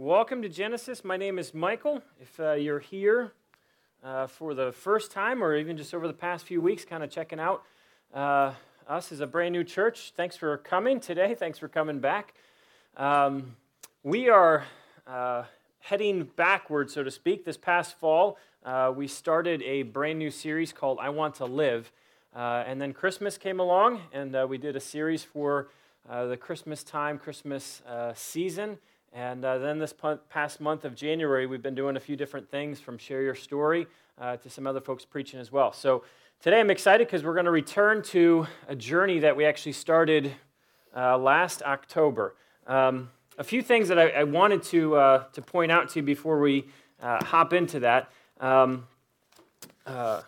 Welcome to Genesis. My name is Michael. If uh, you're here uh, for the first time or even just over the past few weeks, kind of checking out uh, us as a brand new church, thanks for coming today. Thanks for coming back. Um, we are uh, heading backward, so to speak. This past fall, uh, we started a brand new series called I Want to Live. Uh, and then Christmas came along, and we did a series for the Christmas time, Christmas season. And uh, then this past month of January, we've been doing a few different things from Share Your Story uh, to some other folks preaching as well. So today I'm excited because we're going to return to a journey that we actually started uh, last October. Um, a few things that I, I wanted to, uh, to point out to you before we uh, hop into that. Um, uh,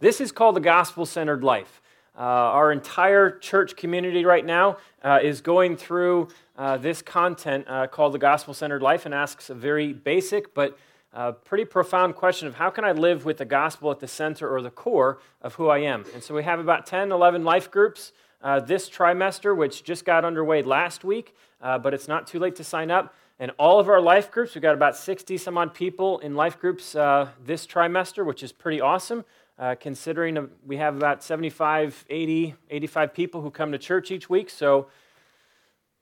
this is called the gospel centered life. Our entire church community right now is going through uh, this content uh, called the Gospel Centered Life and asks a very basic but uh, pretty profound question of how can I live with the gospel at the center or the core of who I am. And so we have about 10, 11 life groups uh, this trimester, which just got underway last week, but it's not too late to sign up. And all of our life groups, we've got about 60 some odd people in life groups this trimester, which is pretty awesome. Uh, considering we have about 75, 80, 85 people who come to church each week. So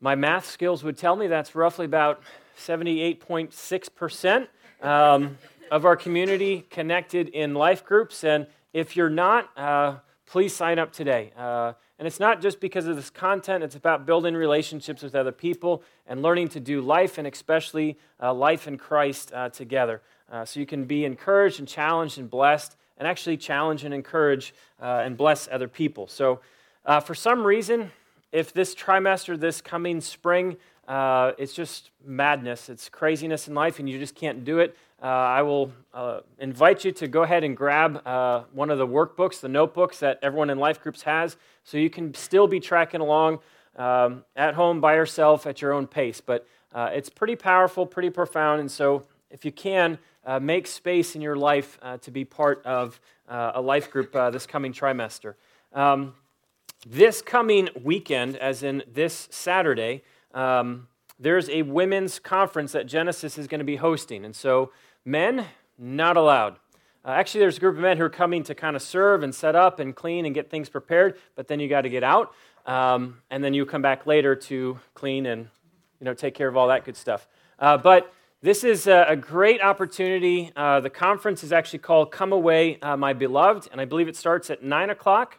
my math skills would tell me that's roughly about 78.6% um, of our community connected in life groups. And if you're not, uh, please sign up today. Uh, and it's not just because of this content, it's about building relationships with other people and learning to do life and especially uh, life in Christ uh, together. Uh, so you can be encouraged and challenged and blessed and actually challenge and encourage uh, and bless other people. So, for some reason, if this trimester, this coming spring, uh, it's just madness, it's craziness in life, and you just can't do it, uh, I will uh, invite you to go ahead and grab uh, one of the workbooks, the notebooks that everyone in life groups has, so you can still be tracking along um, at home by yourself at your own pace. But it's pretty powerful, pretty profound, and so if you can, uh, make space in your life uh, to be part of uh, a life group uh, this coming trimester. Um, this coming weekend, as in this Saturday, um, there's a women's conference that Genesis is going to be hosting. And so, men, not allowed. Uh, actually, there's a group of men who are coming to kind of serve and set up and clean and get things prepared, but then you got to get out. Um, and then you come back later to clean and you know take care of all that good stuff. Uh, but this is a, great opportunity. Uh, the conference is actually called Come Away, uh, My Beloved, and I believe it starts at 9 o'clock.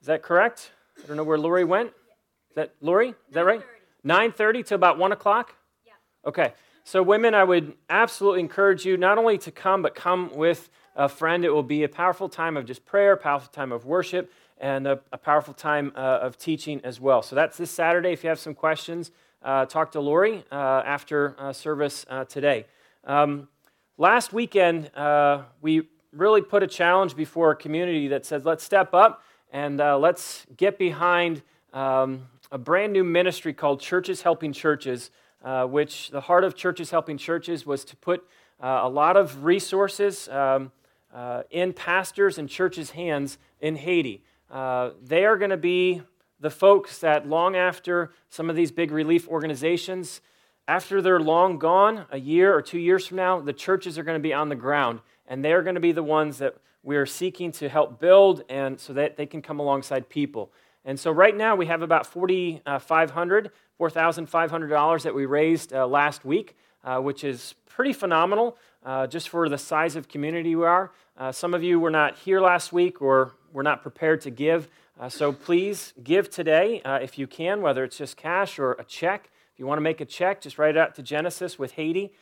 Is that correct? I don't know where Lori went. Is that Lori? Is that right? 9.30 to about 1 o'clock? Yeah. Okay. So, women, I would absolutely encourage you not only to come, but come with a friend. It will be a powerful time of just prayer, a powerful time of worship, and a, a powerful time uh, of teaching as well. So, that's this Saturday. If you have some questions, uh, talk to Lori uh, after uh, service uh, today. Um, last weekend, uh, we really put a challenge before our community that says, let's step up and uh, let's get behind um, a brand new ministry called Churches Helping Churches, which the heart of Churches Helping Churches was to put a lot of resources um, in pastors and churches' hands in Haiti. they are going to be the folks that long after some of these big relief organizations, after they're long gone, a year or two years from now, the churches are going to be on the ground. And they're going to be the ones that we are seeking to help build and so that they can come alongside people. And so right now we have about $4,500, $4,500 that we raised uh, last week, uh, which is pretty phenomenal uh, just for the size of community we are. Uh, some of you were not here last week or were not prepared to give. Uh, so please give today uh, if you can, whether it's just cash or a check. If you want to make a check, just write it out to Genesis with Haiti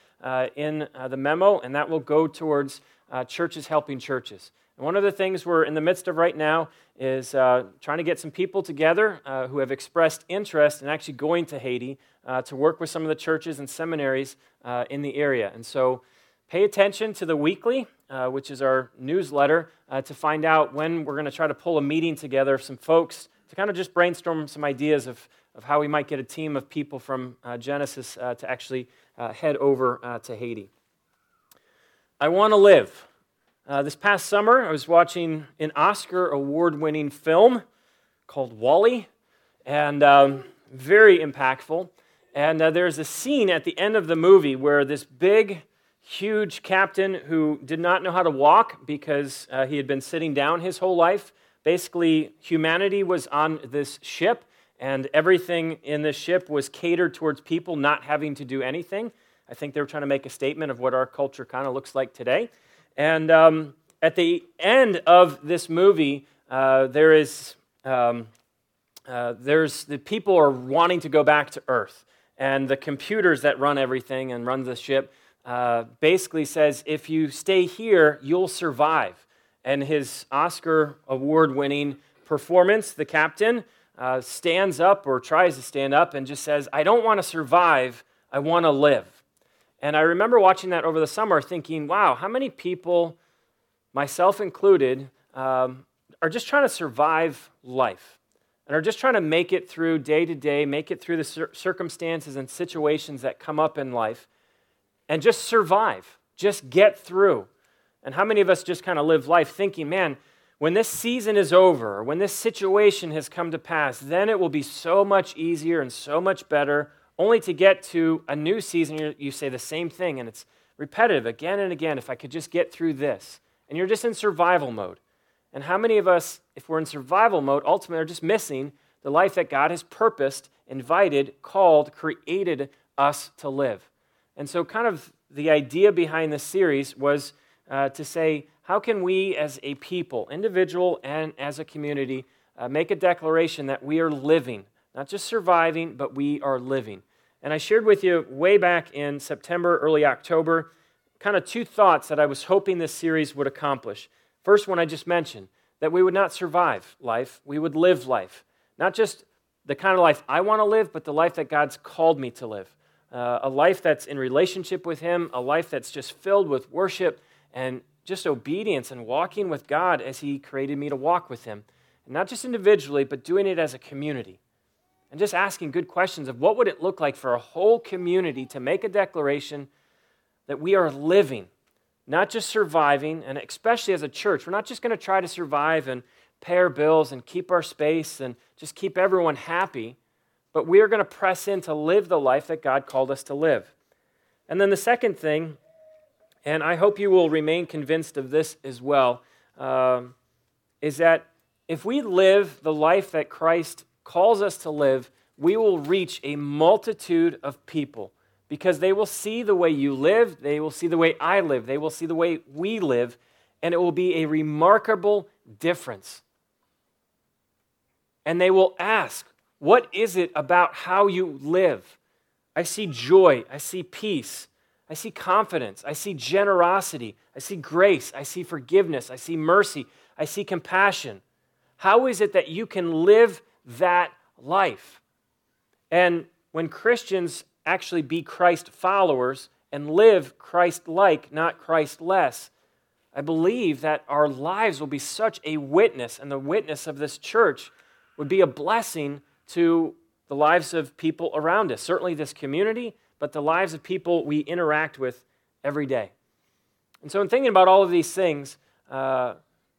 in the memo, and that will go towards uh, churches helping churches. And one of the things we're in the midst of right now is uh, trying to get some people together who have expressed interest in actually going to Haiti to work with some of the churches and seminaries in the area. And so pay attention to the weekly uh, which is our newsletter, uh, to find out when we're going to try to pull a meeting together of some folks to kind of just brainstorm some ideas of, of how we might get a team of people from uh, Genesis uh, to actually uh, head over uh, to Haiti. I want to live. this past summer, I was watching an Oscar award winning film called WALL-E, and um, very impactful. And uh, there's a scene at the end of the movie where this big, huge captain who did not know how to walk because uh, he had been sitting down his whole life. Basically, humanity was on this ship, and everything in this ship was catered towards people not having to do anything. I think they were trying to make a statement of what our culture kind of looks like today. And um, at the end of this movie, uh, there is um, uh, there's the people are wanting to go back to Earth, and the computers that run everything and run the ship uh, basically says if you stay here, you'll survive. And his Oscar award-winning performance, the captain, uh, stands up or tries to stand up and just says, "I don't want to survive. I want to live." And I remember watching that over the summer, thinking, "Wow, how many people, myself included, um, are just trying to survive life." and are just trying to make it through day to day, make it through the cir- circumstances and situations that come up in life, and just survive, just get through. And how many of us just kind of live life thinking, man, when this season is over, when this situation has come to pass, then it will be so much easier and so much better, only to get to a new season, you say the same thing, and it's repetitive again and again. If I could just get through this. And you're just in survival mode. And how many of us, if we're in survival mode, ultimately are just missing the life that God has purposed, invited, called, created us to live? And so, kind of the idea behind this series was uh, to say, how can we as a people, individual and as a community, uh, make a declaration that we are living, not just surviving, but we are living? And I shared with you way back in September, early October, kind of two thoughts that I was hoping this series would accomplish. First one I just mentioned that we would not survive life, we would live life. Not just the kind of life I want to live, but the life that God's called me to live. Uh, a life that's in relationship with Him, a life that's just filled with worship and just obedience and walking with God as He created me to walk with Him. Not just individually, but doing it as a community. And just asking good questions of what would it look like for a whole community to make a declaration that we are living not just surviving, and especially as a church, we're not just going to try to survive and pay our bills and keep our space and just keep everyone happy, but we are going to press in to live the life that God called us to live. And then the second thing, and I hope you will remain convinced of this as well, um, is that if we live the life that Christ calls us to live, we will reach a multitude of people because they will see the way you live, they will see the way I live, they will see the way we live, and it will be a remarkable difference. And they will ask, What is it about how you live? I see joy, I see peace, I see confidence, I see generosity, I see grace, I see forgiveness, I see mercy, I see compassion. How is it that you can live that life? And when Christians actually be Christ followers and live Christ like, not Christ less, I believe that our lives will be such a witness, and the witness of this church would be a blessing to the lives of people around us. Certainly, this community, but the lives of people we interact with every day. And so, in thinking about all of these things, uh,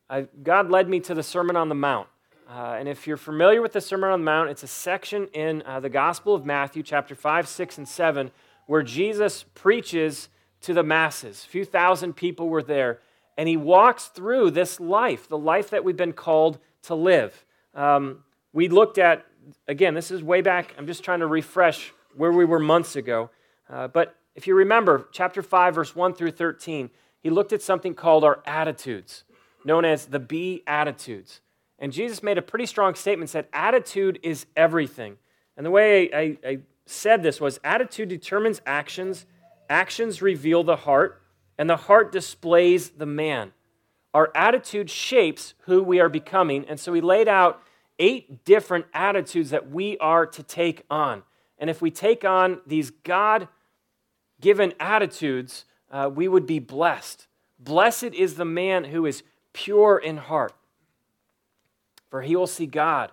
I, God led me to the Sermon on the Mount. Uh, and if you're familiar with the Sermon on the Mount, it's a section in uh, the Gospel of Matthew, chapter 5, 6, and 7, where Jesus preaches to the masses. A few thousand people were there. And he walks through this life, the life that we've been called to live. Um, we looked at, again, this is way back, I'm just trying to refresh where we were months ago. Uh, but if you remember, chapter 5, verse 1 through 13, he looked at something called our attitudes, known as the Beatitudes. And Jesus made a pretty strong statement said, attitude is everything. And the way I, I, said this was attitude determines actions, actions reveal the heart, and the heart displays the man. Our attitude shapes who we are becoming. And so he laid out eight different attitudes that we are to take on. And if we take on these God given attitudes, uh, we would be blessed. Blessed is the man who is pure in heart for he will see God.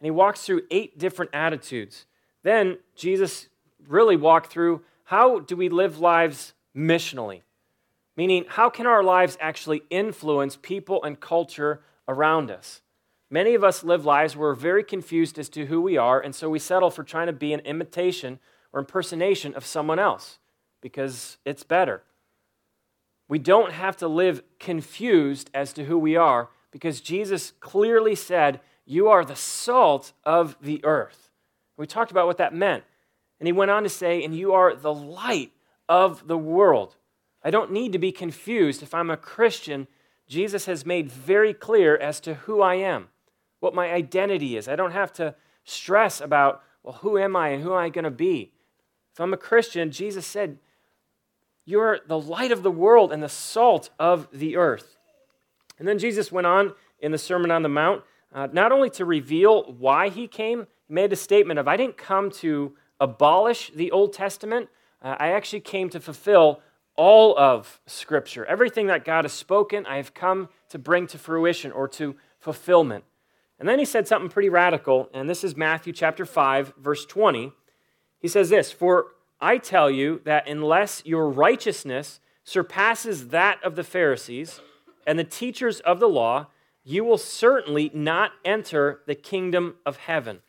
And he walks through eight different attitudes. Then Jesus really walked through how do we live lives missionally? Meaning, how can our lives actually influence people and culture around us? Many of us live lives where we're very confused as to who we are, and so we settle for trying to be an imitation or impersonation of someone else because it's better. We don't have to live confused as to who we are because Jesus clearly said, You are the salt of the earth. We talked about what that meant. And he went on to say, And you are the light of the world. I don't need to be confused if I'm a Christian. Jesus has made very clear as to who I am, what my identity is. I don't have to stress about, well, who am I and who am I going to be? If I'm a Christian, Jesus said, You're the light of the world and the salt of the earth. And then Jesus went on in the Sermon on the Mount, uh, not only to reveal why he came, he made a statement of, I didn't come to abolish the Old Testament, uh, I actually came to fulfill all of Scripture. Everything that God has spoken, I have come to bring to fruition or to fulfillment. And then he said something pretty radical, and this is Matthew chapter 5, verse 20. He says this For I tell you that unless your righteousness surpasses that of the Pharisees, and the teachers of the law, you will certainly not enter the kingdom of heaven.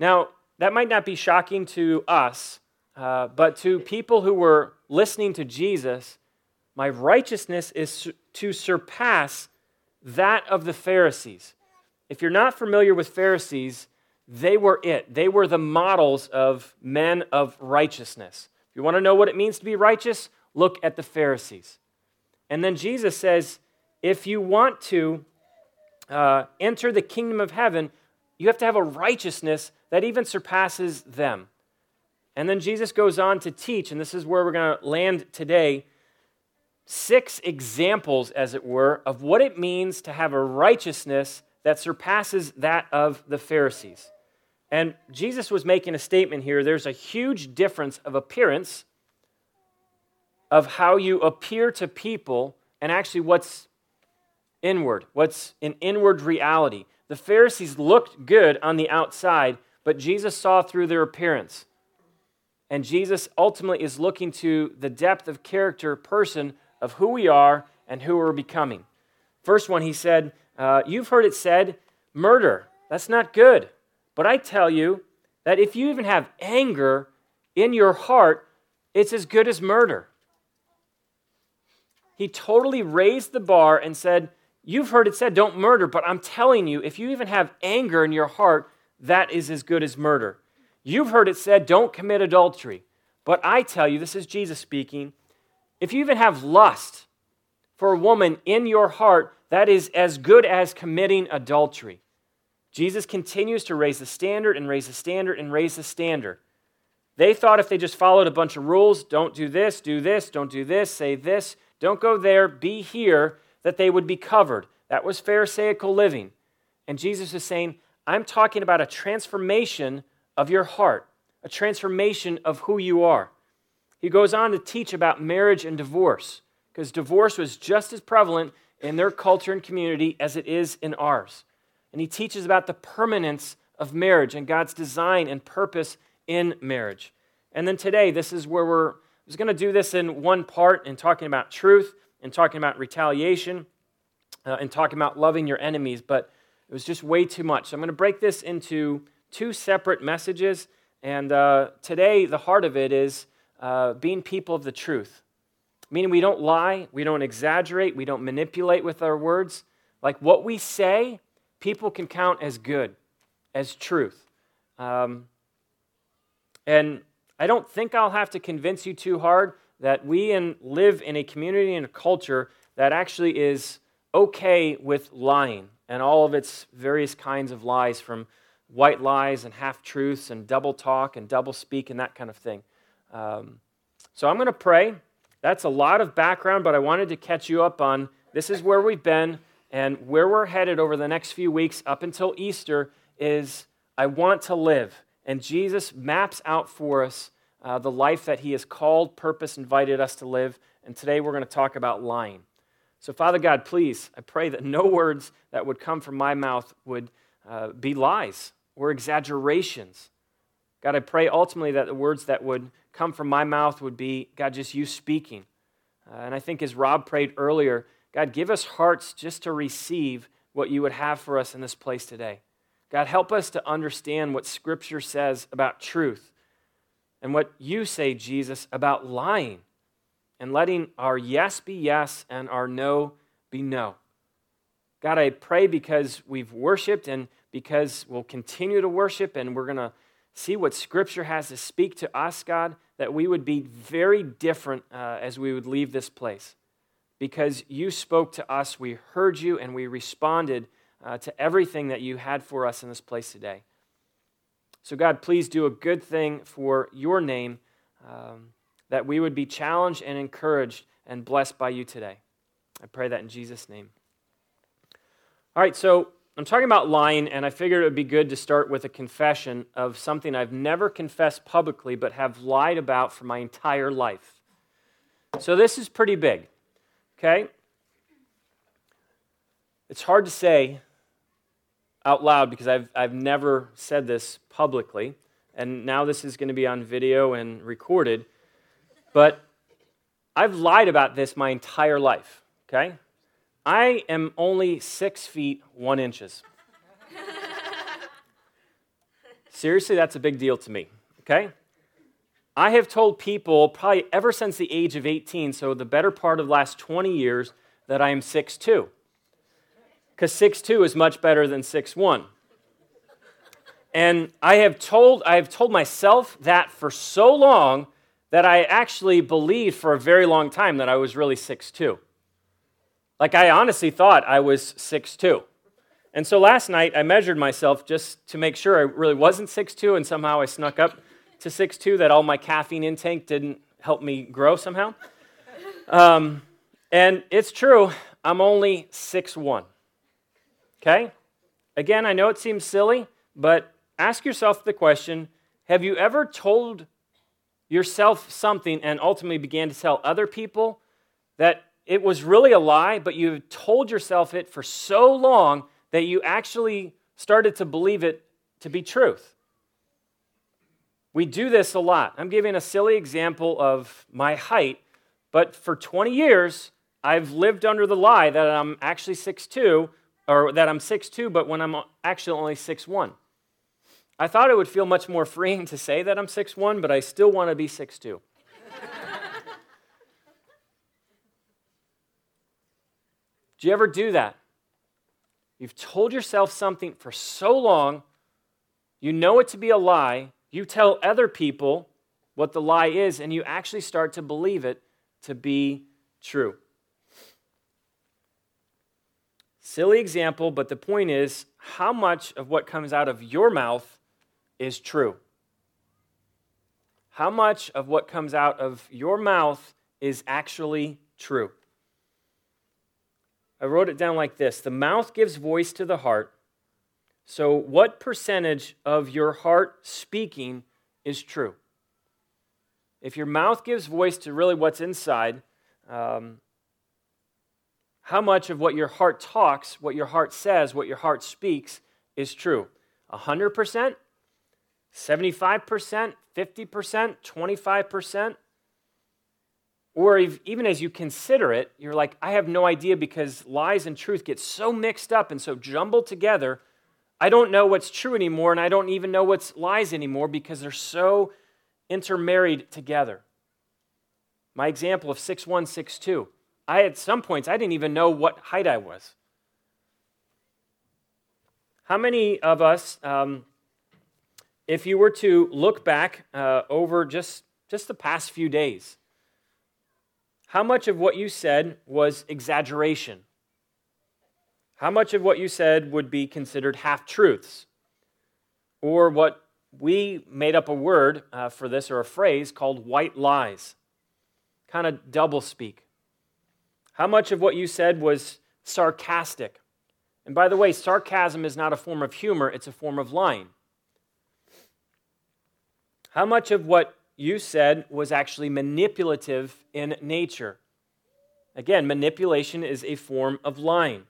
Now, that might not be shocking to us, uh, but to people who were listening to Jesus, my righteousness is to surpass that of the Pharisees. If you're not familiar with Pharisees, they were it. They were the models of men of righteousness. If you want to know what it means to be righteous, look at the Pharisees. And then Jesus says, if you want to uh, enter the kingdom of heaven, you have to have a righteousness that even surpasses them. And then Jesus goes on to teach, and this is where we're going to land today six examples, as it were, of what it means to have a righteousness that surpasses that of the Pharisees. And Jesus was making a statement here there's a huge difference of appearance of how you appear to people and actually what's inward, what's an inward reality. The Pharisees looked good on the outside, but Jesus saw through their appearance. And Jesus ultimately is looking to the depth of character, person of who we are and who we're becoming. First one, he said, uh, You've heard it said, murder. That's not good. But I tell you that if you even have anger in your heart, it's as good as murder. He totally raised the bar and said, You've heard it said, don't murder, but I'm telling you, if you even have anger in your heart, that is as good as murder. You've heard it said, don't commit adultery. But I tell you, this is Jesus speaking, if you even have lust for a woman in your heart, that is as good as committing adultery. Jesus continues to raise the standard and raise the standard and raise the standard. They thought if they just followed a bunch of rules, don't do this, do this, don't do this, say this, don't go there, be here, that they would be covered. That was Pharisaical living. And Jesus is saying, I'm talking about a transformation of your heart, a transformation of who you are. He goes on to teach about marriage and divorce, because divorce was just as prevalent in their culture and community as it is in ours. And he teaches about the permanence of marriage and God's design and purpose in marriage. And then today, this is where we're was going to do this in one part in talking about truth and talking about retaliation uh, and talking about loving your enemies, but it was just way too much. So I'm going to break this into two separate messages. And uh, today, the heart of it is uh, being people of the truth, meaning we don't lie, we don't exaggerate, we don't manipulate with our words. Like what we say, people can count as good, as truth. Um, and I don't think I'll have to convince you too hard that we in, live in a community and a culture that actually is okay with lying and all of its various kinds of lies, from white lies and half truths and double talk and double speak and that kind of thing. Um, so I'm going to pray. That's a lot of background, but I wanted to catch you up on this is where we've been and where we're headed over the next few weeks up until Easter is I want to live. And Jesus maps out for us uh, the life that He has called, purpose, invited us to live. And today we're going to talk about lying. So, Father God, please, I pray that no words that would come from my mouth would uh, be lies or exaggerations. God, I pray ultimately that the words that would come from my mouth would be, God, just you speaking. Uh, and I think as Rob prayed earlier, God, give us hearts just to receive what you would have for us in this place today. God, help us to understand what Scripture says about truth, and what you say, Jesus, about lying and letting our yes be yes and our no be no. God, I pray because we've worshiped and because we'll continue to worship and we're going to see what Scripture has to speak to us, God, that we would be very different uh, as we would leave this place. Because you spoke to us, we heard you, and we responded uh, to everything that you had for us in this place today. So, God, please do a good thing for your name, um, that we would be challenged and encouraged and blessed by you today. I pray that in Jesus' name. All right, so I'm talking about lying, and I figured it would be good to start with a confession of something I've never confessed publicly, but have lied about for my entire life. So this is pretty big, okay? It's hard to say out loud because I've, I've never said this publicly, and now this is going to be on video and recorded, but I've lied about this my entire life, okay? I am only six feet one inches. Seriously, that's a big deal to me, okay? I have told people probably ever since the age of 18, so the better part of the last 20 years, that I am six 6'2. Because 6'2 is much better than 6'1. And I have told I have told myself that for so long that I actually believed for a very long time that I was really 6'2. Like, I honestly thought I was 6'2. And so last night, I measured myself just to make sure I really wasn't 6'2, and somehow I snuck up to 6'2, that all my caffeine intake didn't help me grow somehow. Um, and it's true, I'm only 6'1. Okay? Again, I know it seems silly, but ask yourself the question have you ever told yourself something and ultimately began to tell other people that it was really a lie, but you told yourself it for so long that you actually started to believe it to be truth. We do this a lot. I'm giving a silly example of my height, but for 20 years, I've lived under the lie that I'm actually 6'2, or that I'm 6'2, but when I'm actually only 6'1. I thought it would feel much more freeing to say that I'm 6'1, but I still want to be 6'2. Do you ever do that? You've told yourself something for so long, you know it to be a lie, you tell other people what the lie is, and you actually start to believe it to be true. Silly example, but the point is how much of what comes out of your mouth is true? How much of what comes out of your mouth is actually true? I wrote it down like this The mouth gives voice to the heart. So, what percentage of your heart speaking is true? If your mouth gives voice to really what's inside, um, how much of what your heart talks, what your heart says, what your heart speaks is true? 100%? 75%? 50%? 25%? Or if, even as you consider it, you're like, I have no idea because lies and truth get so mixed up and so jumbled together. I don't know what's true anymore, and I don't even know what's lies anymore because they're so intermarried together. My example of 6'1, 6'2. I, at some points, I didn't even know what height I was. How many of us, um, if you were to look back uh, over just, just the past few days, how much of what you said was exaggeration? How much of what you said would be considered half truths? Or what we made up a word uh, for this or a phrase called white lies, kind of double speak. How much of what you said was sarcastic? And by the way, sarcasm is not a form of humor, it's a form of lying. How much of what you said was actually manipulative in nature. Again, manipulation is a form of lying.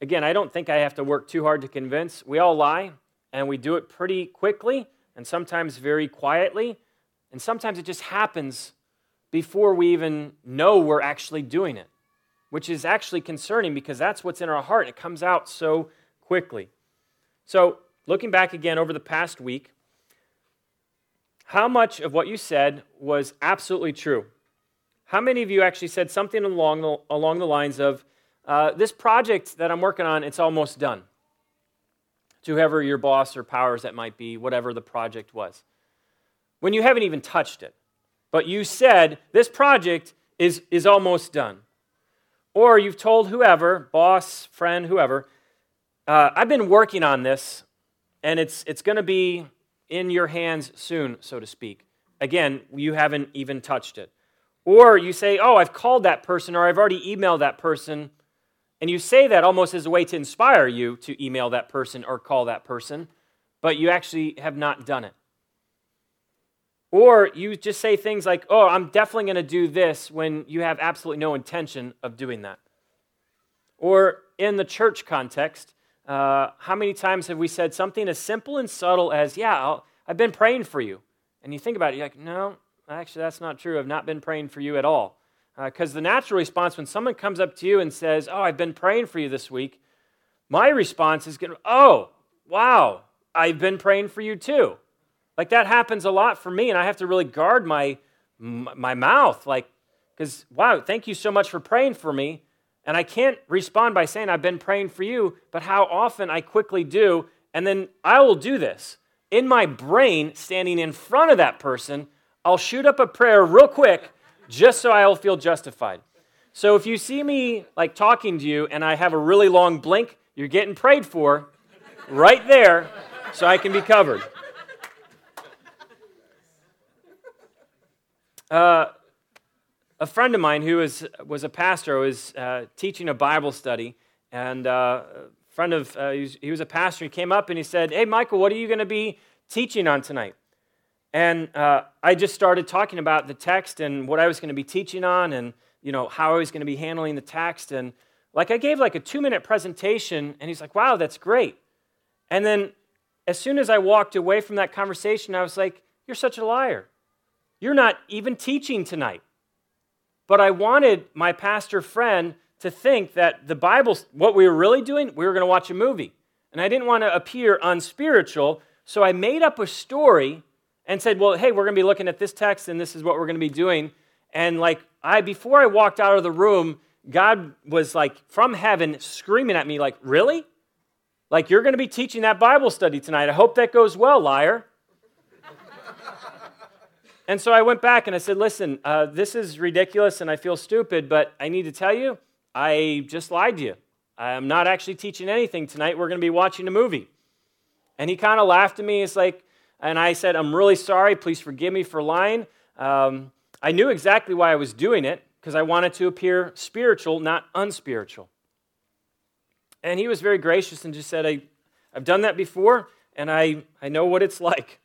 Again, I don't think I have to work too hard to convince. We all lie, and we do it pretty quickly, and sometimes very quietly, and sometimes it just happens before we even know we're actually doing it, which is actually concerning because that's what's in our heart. It comes out so quickly. So, looking back again over the past week, how much of what you said was absolutely true? How many of you actually said something along the, along the lines of, uh, This project that I'm working on, it's almost done? To whoever your boss or powers that might be, whatever the project was. When you haven't even touched it, but you said, This project is, is almost done. Or you've told whoever, boss, friend, whoever, uh, I've been working on this, and it's, it's going to be in your hands soon, so to speak. Again, you haven't even touched it. Or you say, Oh, I've called that person, or I've already emailed that person. And you say that almost as a way to inspire you to email that person or call that person, but you actually have not done it. Or you just say things like, oh, I'm definitely going to do this when you have absolutely no intention of doing that. Or in the church context, uh, how many times have we said something as simple and subtle as, yeah, i have been praying for you? And you think about it, you're like, no, actually, that's not true. I've not been praying for you at all. Because uh, the natural response when someone comes up to you and says, oh, I've been praying for you this week, my response is oh, wow, I've been praying for you too. Like that happens a lot for me, and I have to really guard my my mouth, like, because wow, thank you so much for praying for me. And I can't respond by saying I've been praying for you, but how often I quickly do, and then I will do this in my brain, standing in front of that person. I'll shoot up a prayer real quick, just so I will feel justified. So if you see me like talking to you and I have a really long blink, you're getting prayed for right there so I can be covered. Uh, a friend of mine who was, was a pastor was uh, teaching a Bible study, and uh, a friend of uh, he was, he, was, a pastor. He came up and he said, "Hey, Michael, what are you going to be teaching on tonight?" And uh, I just started talking about the text and what I was going to be teaching on, and you know how I was going to be handling the text, and like I gave like a two minute presentation, and he's like, "Wow, that's great." And then as soon as I walked away from that conversation, I was like, "You're such a liar." You're not even teaching tonight. But I wanted my pastor friend to think that the Bible, what we were really doing, we were going to watch a movie. And I didn't want to appear unspiritual, so I made up a story and said, well, hey, we're going to be looking at this text and this is what we're going to be doing. And like, I, before I walked out of the room, God was like from heaven screaming at me, like, really? Like, you're going to be teaching that Bible study tonight. I hope that goes well, liar. And so I went back and I said, listen, uh, this is ridiculous and I feel stupid, but I need to tell you, I just lied to you. I'm not actually teaching anything tonight. We're going to be watching a movie. And he kind of laughed at me. It's like, and I said, I'm really sorry. Please forgive me for lying. Um, I knew exactly why I was doing it because I wanted to appear spiritual, not unspiritual. And he was very gracious and just said, I, I've done that before and I, I know what it's like.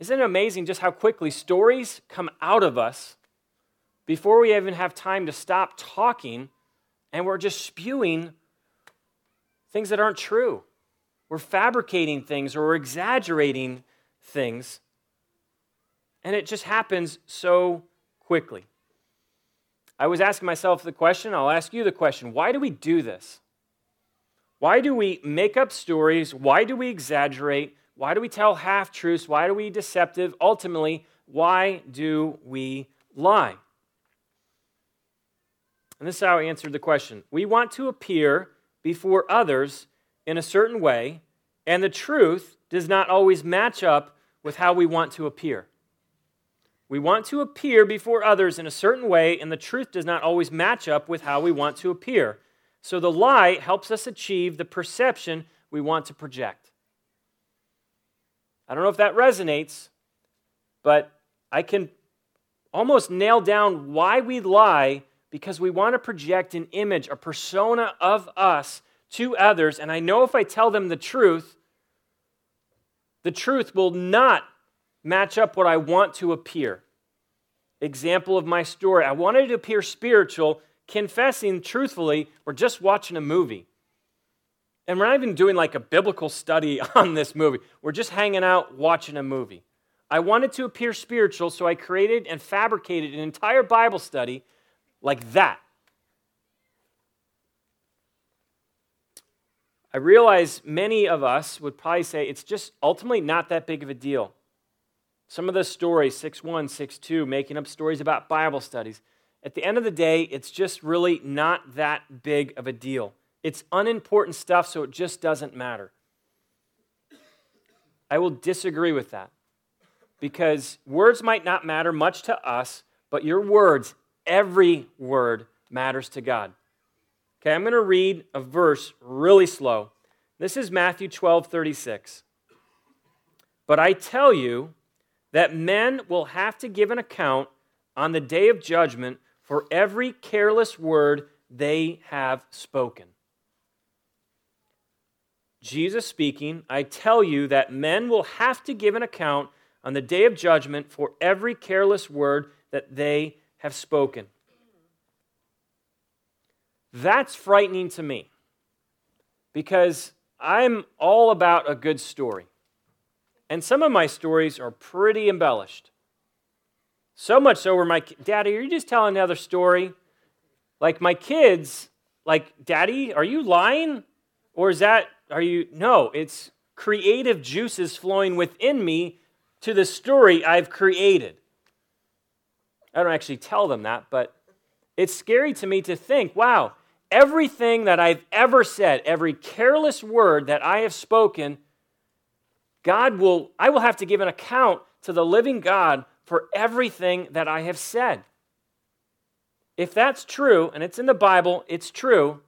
Isn't it amazing just how quickly stories come out of us before we even have time to stop talking and we're just spewing things that aren't true? We're fabricating things or we're exaggerating things. And it just happens so quickly. I was asking myself the question, I'll ask you the question why do we do this? Why do we make up stories? Why do we exaggerate? Why do we tell half truths? Why do we deceptive? Ultimately, why do we lie? And this is how I answered the question. We want to appear before others in a certain way, and the truth does not always match up with how we want to appear. We want to appear before others in a certain way, and the truth does not always match up with how we want to appear. So the lie helps us achieve the perception we want to project. I don't know if that resonates, but I can almost nail down why we lie because we want to project an image, a persona of us to others. And I know if I tell them the truth, the truth will not match up what I want to appear. Example of my story I wanted to appear spiritual, confessing truthfully, we're just watching a movie. And we're not even doing like a biblical study on this movie. We're just hanging out watching a movie. I wanted to appear spiritual, so I created and fabricated an entire Bible study like that. I realize many of us would probably say it's just ultimately not that big of a deal. some of the stories, 6 1, 6 2, making up stories about Bible studies. At the end of the day, it's just really not that big of a deal. It's unimportant stuff, so it just doesn't matter. I will disagree with that because words might not matter much to us, but your words, every word, matters to God. Okay, I'm going to read a verse really slow. This is Matthew 12 36. But I tell you that men will have to give an account on the day of judgment for every careless word they have spoken. Jesus speaking, I tell you that men will have to give an account on the day of judgment for every careless word that they have spoken. That's frightening to me because I'm all about a good story. And some of my stories are pretty embellished. So much so where my daddy, are you just telling another story? Like my kids, like, Daddy, are you lying? Or is that, are you, no, it's creative juices flowing within me to the story I've created. I don't actually tell them that, but it's scary to me to think, wow, everything that I've ever said, every careless word that I have spoken, God will, I will have to give an account to the living God for everything that I have said. If that's true, and it's in the Bible, it's true,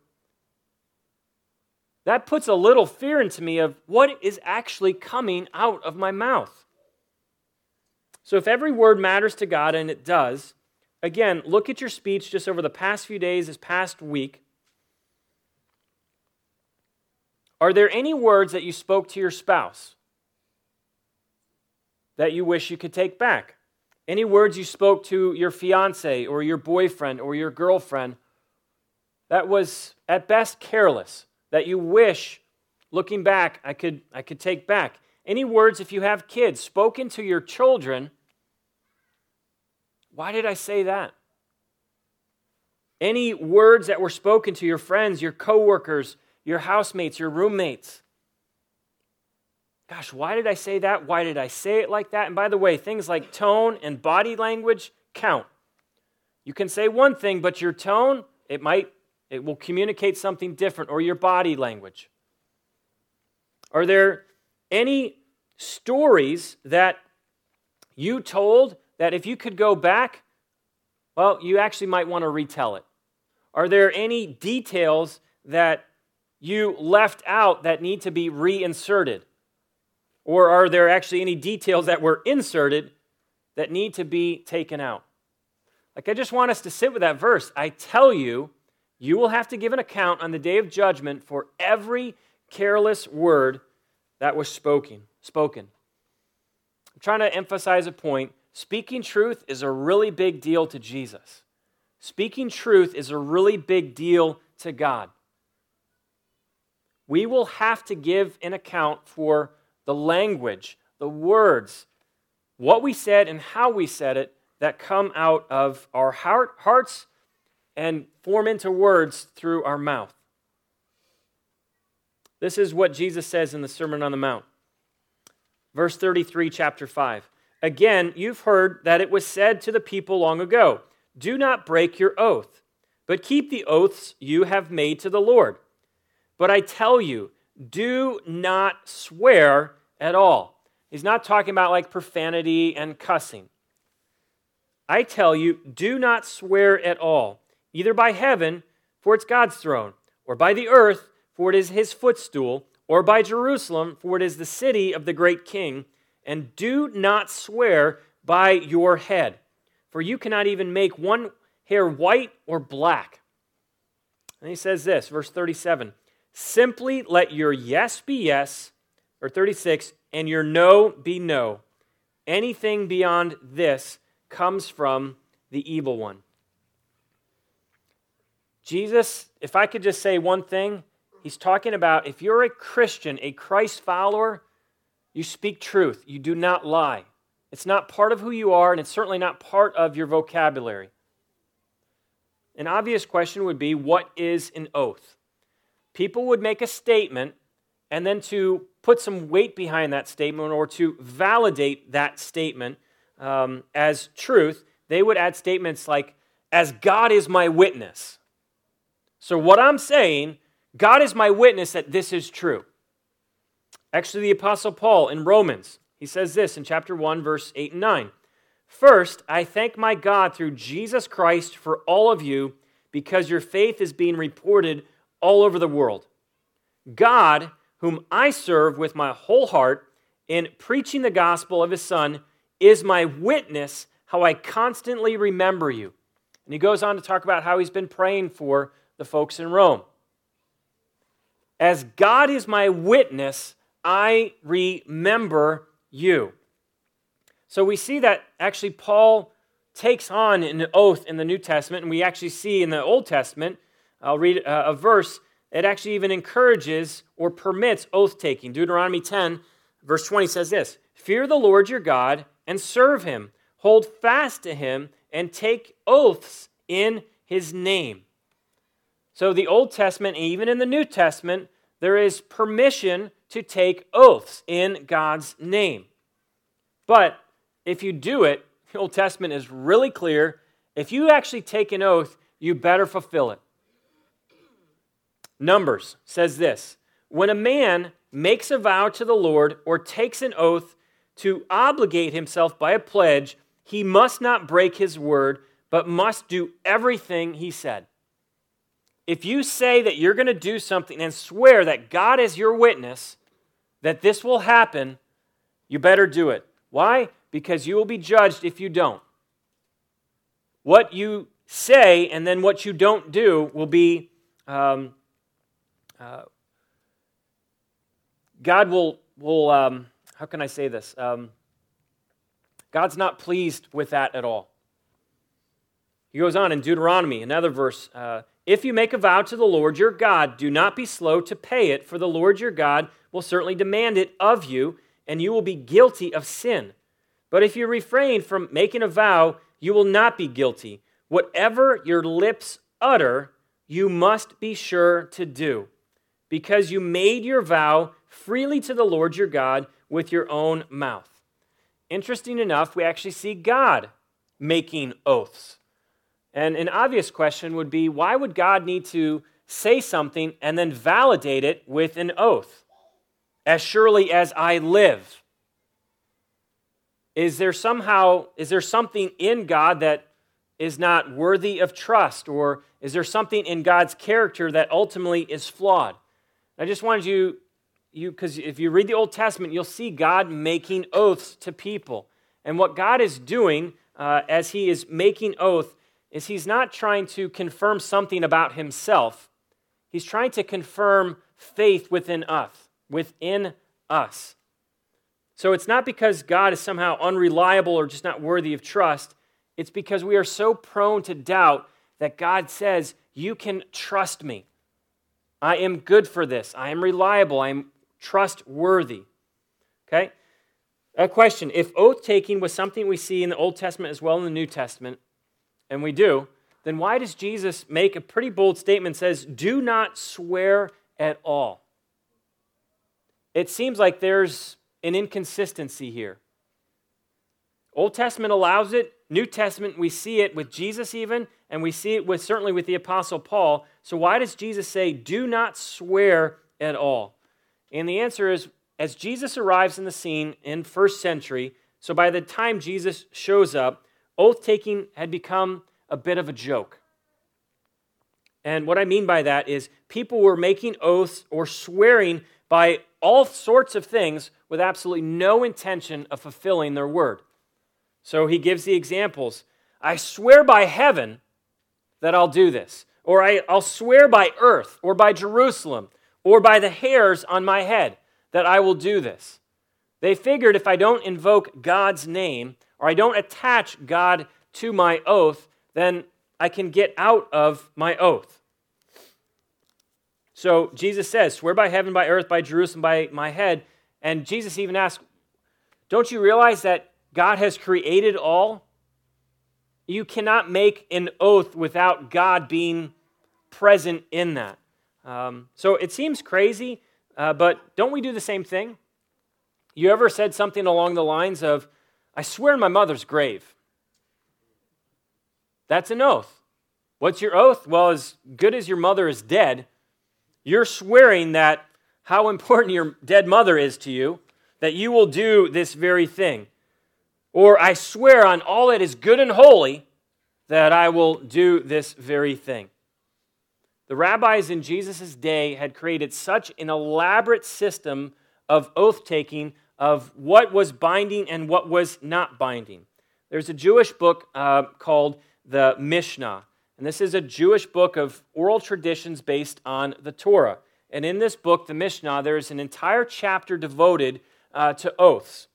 that puts a little fear into me of what is actually coming out of my mouth. So, if every word matters to God, and it does, again, look at your speech just over the past few days, this past week. Are there any words that you spoke to your spouse that you wish you could take back? Any words you spoke to your fiance or your boyfriend or your girlfriend that was at best careless, that you wish, looking back, I could, I could take back? Any words, if you have kids, spoken to your children, why did I say that? Any words that were spoken to your friends, your coworkers, your housemates, your roommates. Gosh, why did I say that? Why did I say it like that? And by the way, things like tone and body language count. You can say one thing, but your tone, it might it will communicate something different or your body language. Are there any stories that you told that if you could go back, well, you actually might want to retell it? Are there any details that you left out that need to be reinserted? Or are there actually any details that were inserted that need to be taken out? Like, I just want us to sit with that verse. I tell you, you will have to give an account on the day of judgment for every careless word that was spoken. Spoken. I'm trying to emphasize a point. Speaking truth is a really big deal to Jesus. Speaking truth is a really big deal to God we will have to give an account for the language, the words, what we said, and how we said it that come out of our heart, hearts and form into words through our mouth. This is what Jesus says in the Sermon on the Mount. Verse 33, chapter 5. Again, you've heard that it was said to the people long ago Do not break your oath, but keep the oaths you have made to the Lord. But I tell you, do not swear at all. He's not talking about like profanity and cussing. I tell you, do not swear at all, either by heaven, for it's God's throne, or by the earth, for it is his footstool, or by Jerusalem, for it is the city of the great king. And do not swear by your head, for you cannot even make one hair white or black. And he says this, verse 37 Simply let your yes be yes, or 36, and your no be no. Anything beyond this comes from the evil one. Jesus, if I could just say one thing, he's talking about if you're a Christian, a Christ follower, you speak truth, you do not lie. It's not part of who you are, and it's certainly not part of your vocabulary. An obvious question would be what is an oath? people would make a statement and then to put some weight behind that statement or to validate that statement um, as truth, they would add statements like, as God is my witness. So, what I'm saying, God is my witness that this is true. Actually, the Apostle Paul in Romans, he says this in chapter 1, verse 8 and 9. First, I thank my God through Jesus Christ for all of you because your faith is being reported all over the world. God, whom I serve with my whole heart in preaching the gospel of his Son, is my witness how I constantly remember you. And he goes on to talk about how he's been praying for the folks in Rome. As God is my witness, I remember you. So we see that actually Paul takes on an oath in the New Testament, and we actually see in the Old Testament, I'll read uh, a verse, it actually even encourages or permits oath taking. Deuteronomy 10, verse 20 says this Fear the Lord your God and serve him, hold fast to him and take oaths in his name. So, the Old Testament, even in the New Testament, there is permission to take oaths in God's name. But if you do it, the Old Testament is really clear. If you actually take an oath, you better fulfill it. Numbers says this When a man makes a vow to the Lord or takes an oath to obligate himself by a pledge, he must not break his word, but must do everything he said. If you say that you're going to do something and swear that God is your witness, that this will happen, you better do it. Why? Because you will be judged if you don't. What you say and then what you don't do will be, um, uh, God will, will um, how can I say this? Um, God's not pleased with that at all. He goes on in Deuteronomy, another verse. Uh, if you make a vow to the Lord your God, do not be slow to pay it, for the Lord your God will certainly demand it of you, and you will be guilty of sin. But if you refrain from making a vow, you will not be guilty. Whatever your lips utter, you must be sure to do, because you made your vow freely to the Lord your God with your own mouth. Interesting enough, we actually see God making oaths. And an obvious question would be why would God need to say something and then validate it with an oath? As surely as I live. Is there somehow, is there something in God that is not worthy of trust? Or is there something in God's character that ultimately is flawed? I just wanted you, you because if you read the Old Testament, you'll see God making oaths to people. And what God is doing uh, as He is making oath is He's not trying to confirm something about Himself. He's trying to confirm faith within us, within us. So it's not because God is somehow unreliable or just not worthy of trust. It's because we are so prone to doubt that God says, You can trust me. I am good for this. I am reliable. I am trustworthy. Okay? A question If oath taking was something we see in the Old Testament as well in the New Testament, and we do, then why does Jesus make a pretty bold statement says, Do not swear at all? It seems like there's an inconsistency here. Old Testament allows it, New Testament we see it with Jesus even, and we see it with certainly with the apostle Paul. So why does Jesus say do not swear at all? And the answer is as Jesus arrives in the scene in first century, so by the time Jesus shows up, oath taking had become a bit of a joke. And what I mean by that is people were making oaths or swearing by all sorts of things with absolutely no intention of fulfilling their word. So he gives the examples I swear by heaven that I'll do this, or I, will swear by earth, or by Jerusalem, or by the hairs on my head that I will do this. They figured if I don't invoke God's name, or I don't attach God to my oath, then I can get out of my oath. So Jesus says, Swear by heaven, by earth, by Jerusalem, by my head. And Jesus even asks, Don't you realize that God has created all? You cannot make an oath without God being present in that. Um, so it seems crazy Uh, but don't we do the same thing? You ever said something along the lines of, I swear in my mother's grave? That's an oath. What's your oath? Well, as good as your mother is dead, you're swearing that how important your dead mother is to you, that you will do this very thing. Or I swear on all that is good and holy that I will do this very thing. The rabbis in Jesus' day had created such an elaborate system of oath taking of what was binding and what was not binding. There's a Jewish book uh, called the Mishnah, and this is a Jewish book of oral traditions based on the Torah. And in this book, the Mishnah, there is an entire chapter devoted uh, to oaths.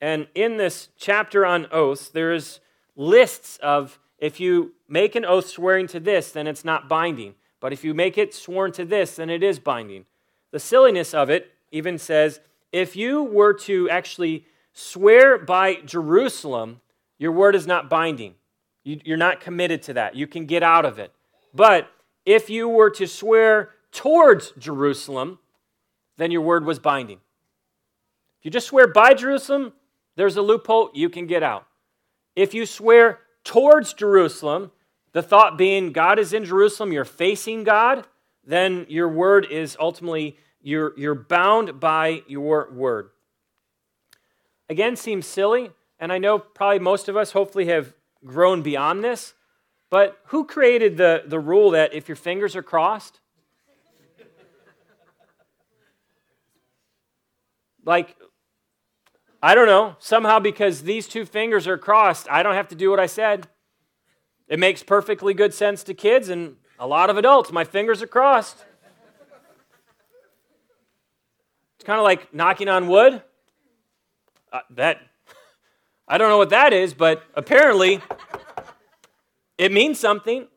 And in this chapter on oaths, there's lists of if you make an oath swearing to this, then it's not binding. But if you make it sworn to this, then it is binding. The silliness of it even says if you were to actually swear by Jerusalem, your word is not binding. You're not committed to that. You can get out of it. But if you were to swear towards Jerusalem, then your word was binding. If you just swear by Jerusalem, there's a loophole, you can get out. If you swear towards Jerusalem, the thought being God is in Jerusalem, you're facing God, then your word is ultimately, you're, you're bound by your word. Again, seems silly, and I know probably most of us hopefully have grown beyond this, but who created the, the rule that if your fingers are crossed, like I don't know, somehow because these two fingers are crossed, I don't have to do what I said. It makes perfectly good sense to kids and a lot of adults. My fingers are crossed. It's kind of like knocking on wood. Uh, that I don't know what that is, but apparently it means something.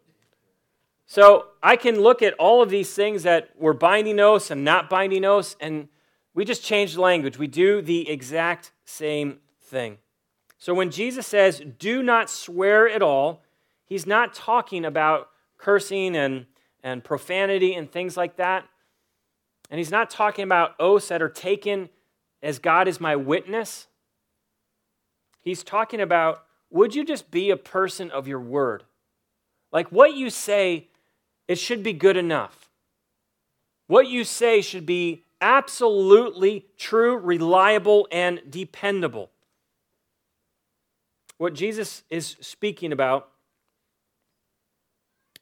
So I can look at all of these things that were binding oaths and not binding oaths, and we just change language. We do the exact same thing. So when Jesus says, do not swear at all, he's not talking about cursing and, and profanity and things like that. And he's not talking about oaths that are taken as God is my witness. He's talking about would you just be a person of your word? Like what you say, it should be good enough. What you say should be absolutely true, reliable, and dependable. What Jesus is speaking about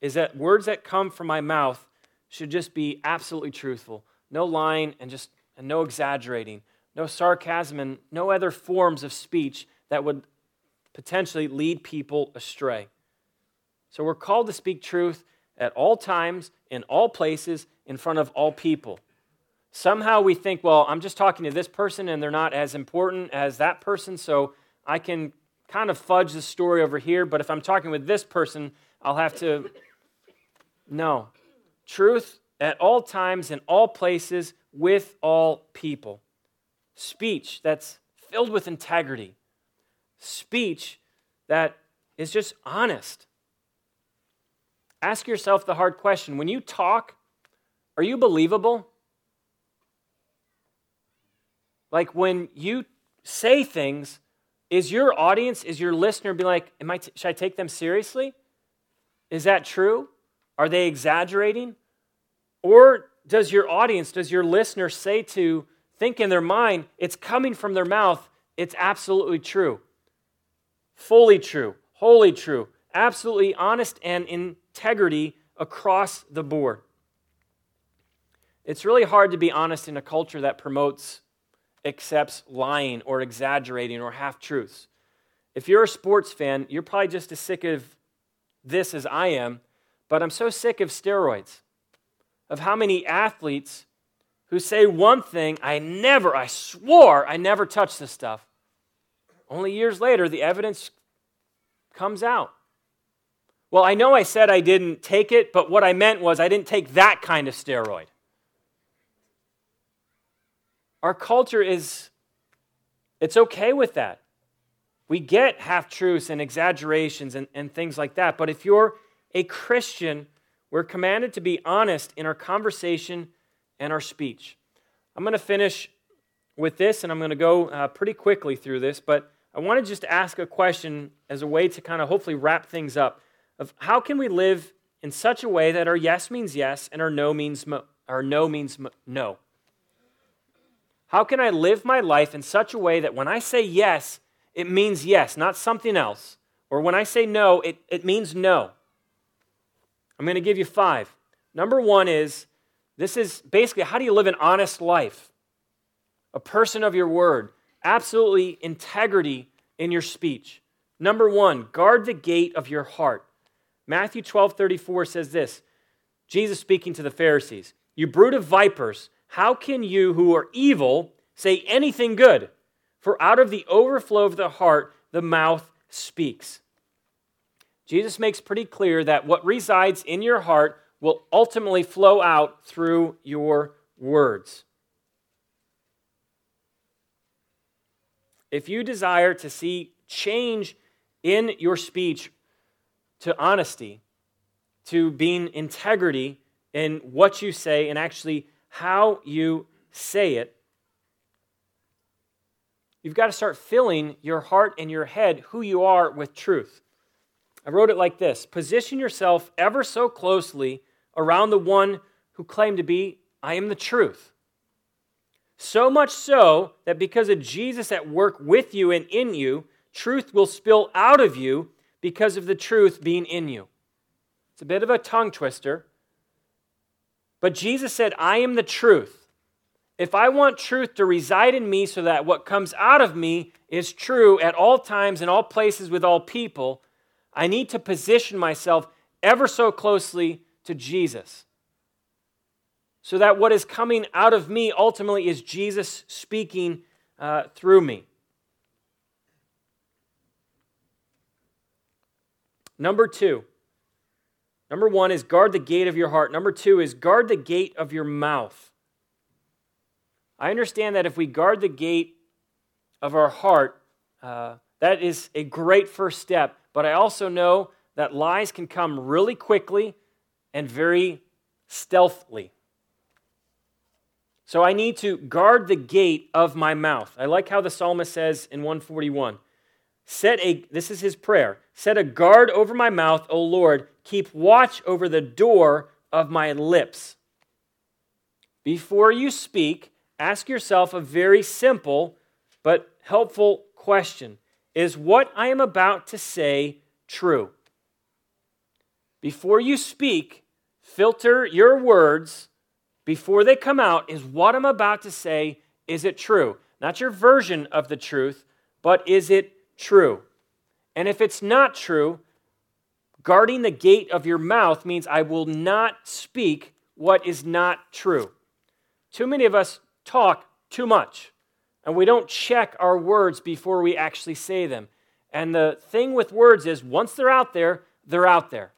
is that words that come from my mouth should just be absolutely truthful. No lying and just and no exaggerating, no sarcasm and no other forms of speech that would potentially lead people astray. So we're called to speak truth at all times, in all places, in front of all people. Somehow we think, well, I'm just talking to this person and they're not as important as that person, so I can kind of fudge the story over here, but if I'm talking with this person, I'll have to. No. Truth at all times, in all places, with all people. Speech that's filled with integrity. Speech that is just honest. Ask yourself the hard question when you talk, are you believable? Like when you say things, is your audience, is your listener be like, Am I t- should I take them seriously? Is that true? Are they exaggerating? Or does your audience, does your listener say to, think in their mind, it's coming from their mouth, it's absolutely true, fully true, wholly true, absolutely honest and integrity across the board? It's really hard to be honest in a culture that promotes accepts lying or exaggerating or half truths. If you're a sports fan, you're probably just as sick of this as I am, but I'm so sick of steroids, of how many athletes who say one thing, I never, I swore I never touched this stuff. Only years later, the evidence comes out. Well, I know I said I didn't take it, but what I meant was I didn't take that kind of steroid. Our culture is, it's okay with that. We get half truths and exaggerations and, and things like that. But if you're a Christian, we're commanded to be honest in our conversation and our speech. I'm going to finish with this, and I'm going to go uh, pretty quickly through this, but I want to just ask a question as a way to kind of hopefully wrap things up of how can we live in such a way that our yes means yes and our no means mo- our no means mo- no. How can I live my life in such a way that when I say yes, it means yes, not something else? Or when I say no, it, it means no. I'm going to give you five. Number one is this is basically how do you live an honest life? A person of your word. Absolutely integrity in your speech. Number one, guard the gate of your heart. Matthew 12 34 says this Jesus speaking to the Pharisees, You brood of vipers, how can you who are evil say anything good? For out of the overflow of the heart, the mouth speaks. Jesus makes pretty clear that what resides in your heart will ultimately flow out through your words. If you desire to see change in your speech to honesty, to being integrity in what you say and actually how you say it, you've got to start filling your heart and your head, who you are, with truth. I wrote it like this Position yourself ever so closely around the one who claimed to be, I am the truth. So much so that because of Jesus at work with you and in you, truth will spill out of you because of the truth being in you. It's a bit of a tongue twister, but Jesus said, I am the truth. If I want truth to reside in me so that what comes out of me is true at all times, in all places, with all people, I need to position myself ever so closely to Jesus. So that what is coming out of me ultimately is Jesus speaking uh, through me. Number two, Number one is guard the gate of your heart. Number two is guard the gate of your mouth. I understand that if we guard the gate of our heart, uh, that is a great first step. But I also know that lies can come really quickly and very stealthily. So I need to guard the gate of my mouth. I like how the psalmist says in 141 Set a, this is his prayer, set a guard over my mouth, O Lord. Keep watch over the door of my lips. Before you speak, ask yourself a very simple but helpful question Is what I am about to say true? Before you speak, filter your words before they come out. Is what I'm about to say, is it true? Not your version of the truth, but is it true. And if it's not true, guarding the gate of your mouth means I will not speak what is not true. Too many of us talk too much, and we don't check our words before we actually say them. And the thing with words is once they're out there, they're out there.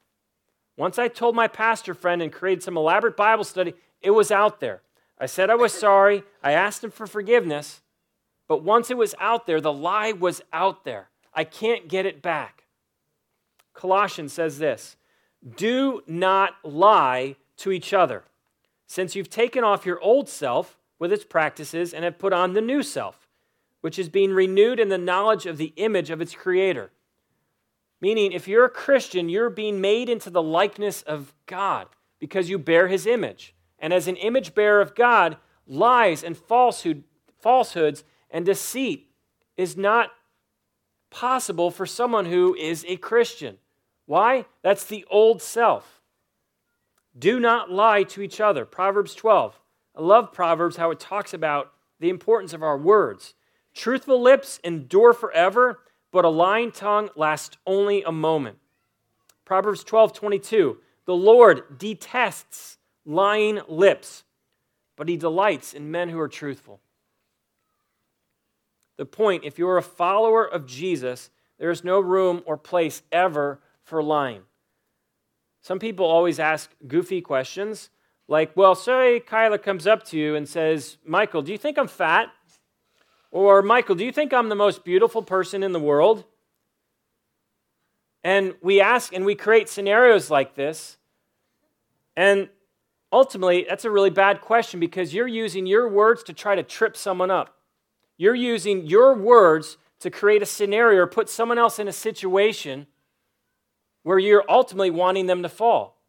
Once I told my pastor friend and created some elaborate Bible study, it was out there. I said I was sorry. I asked him for forgiveness. But once it was out there, the lie was out there. I can't get it back. Colossians says this Do not lie to each other, since you've taken off your old self with its practices and have put on the new self, which is being renewed in the knowledge of the image of its creator. Meaning, if you're a Christian, you're being made into the likeness of God because you bear his image. And as an image bearer of God, lies and falsehood, falsehoods and deceit is not possible for someone who is a Christian. Why? That's the old self. Do not lie to each other. Proverbs 12. I love Proverbs, how it talks about the importance of our words. Truthful lips endure forever, but a lying tongue lasts only a moment. Proverbs 12, 22. The Lord detests lying lips, but he delights in men who are truthful. The point if you're a follower of Jesus, there is no room or place ever for lying. Some people always ask goofy questions like, well, say Kyla comes up to you and says, Michael, do you think I'm fat? Or, Michael, do you think I'm the most beautiful person in the world? And we ask and we create scenarios like this. And ultimately, that's a really bad question because you're using your words to try to trip someone up. You're using your words to create a scenario or put someone else in a situation where you're ultimately wanting them to fall.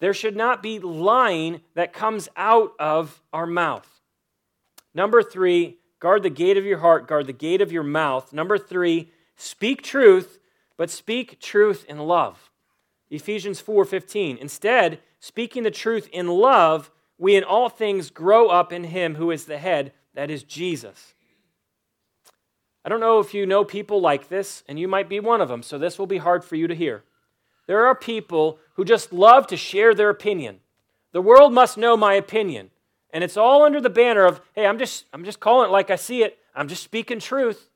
There should not be lying that comes out of our mouth. Number three, guard the gate of your heart, guard the gate of your mouth. Number three, speak truth, but speak truth in love. Ephesians 4:15. Instead, speaking the truth in love, we in all things grow up in him who is the head, that is Jesus. I don't know if you know people like this, and you might be one of them, so this will be hard for you to hear. There are people who just love to share their opinion. The world must know my opinion. And it's all under the banner of, hey, I'm just, I'm just calling it like I see it. I'm just speaking truth.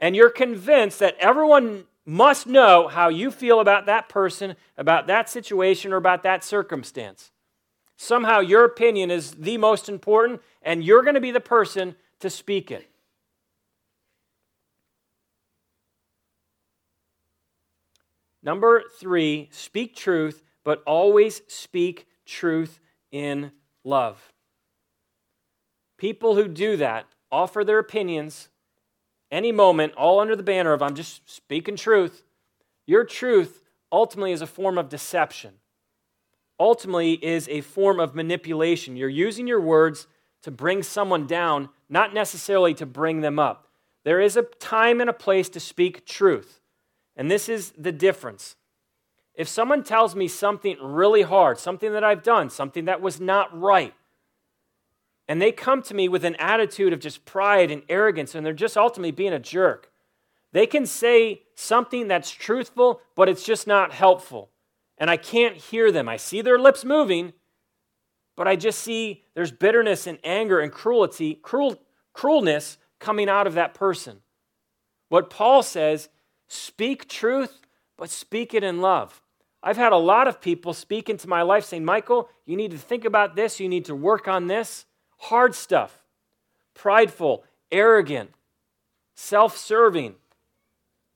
And you're convinced that everyone must know how you feel about that person, about that situation, or about that circumstance. Somehow your opinion is the most important, and you're going to be the person to speak it. Number three, speak truth, but always speak truth in love. People who do that offer their opinions any moment, all under the banner of, I'm just speaking truth. Your truth ultimately is a form of deception, ultimately, is a form of manipulation. You're using your words to bring someone down, not necessarily to bring them up. There is a time and a place to speak truth. And this is the difference. If someone tells me something really hard, something that I've done, something that was not right, and they come to me with an attitude of just pride and arrogance, and they're just ultimately being a jerk, they can say something that's truthful, but it's just not helpful. And I can't hear them. I see their lips moving, but I just see there's bitterness and anger and cruelty, cruel, cruelness coming out of that person. What Paul says speak truth, but speak it in love. I've had a lot of people speak into my life saying, Michael, you need to think about this, you need to work on this. Hard stuff, prideful, arrogant, self serving.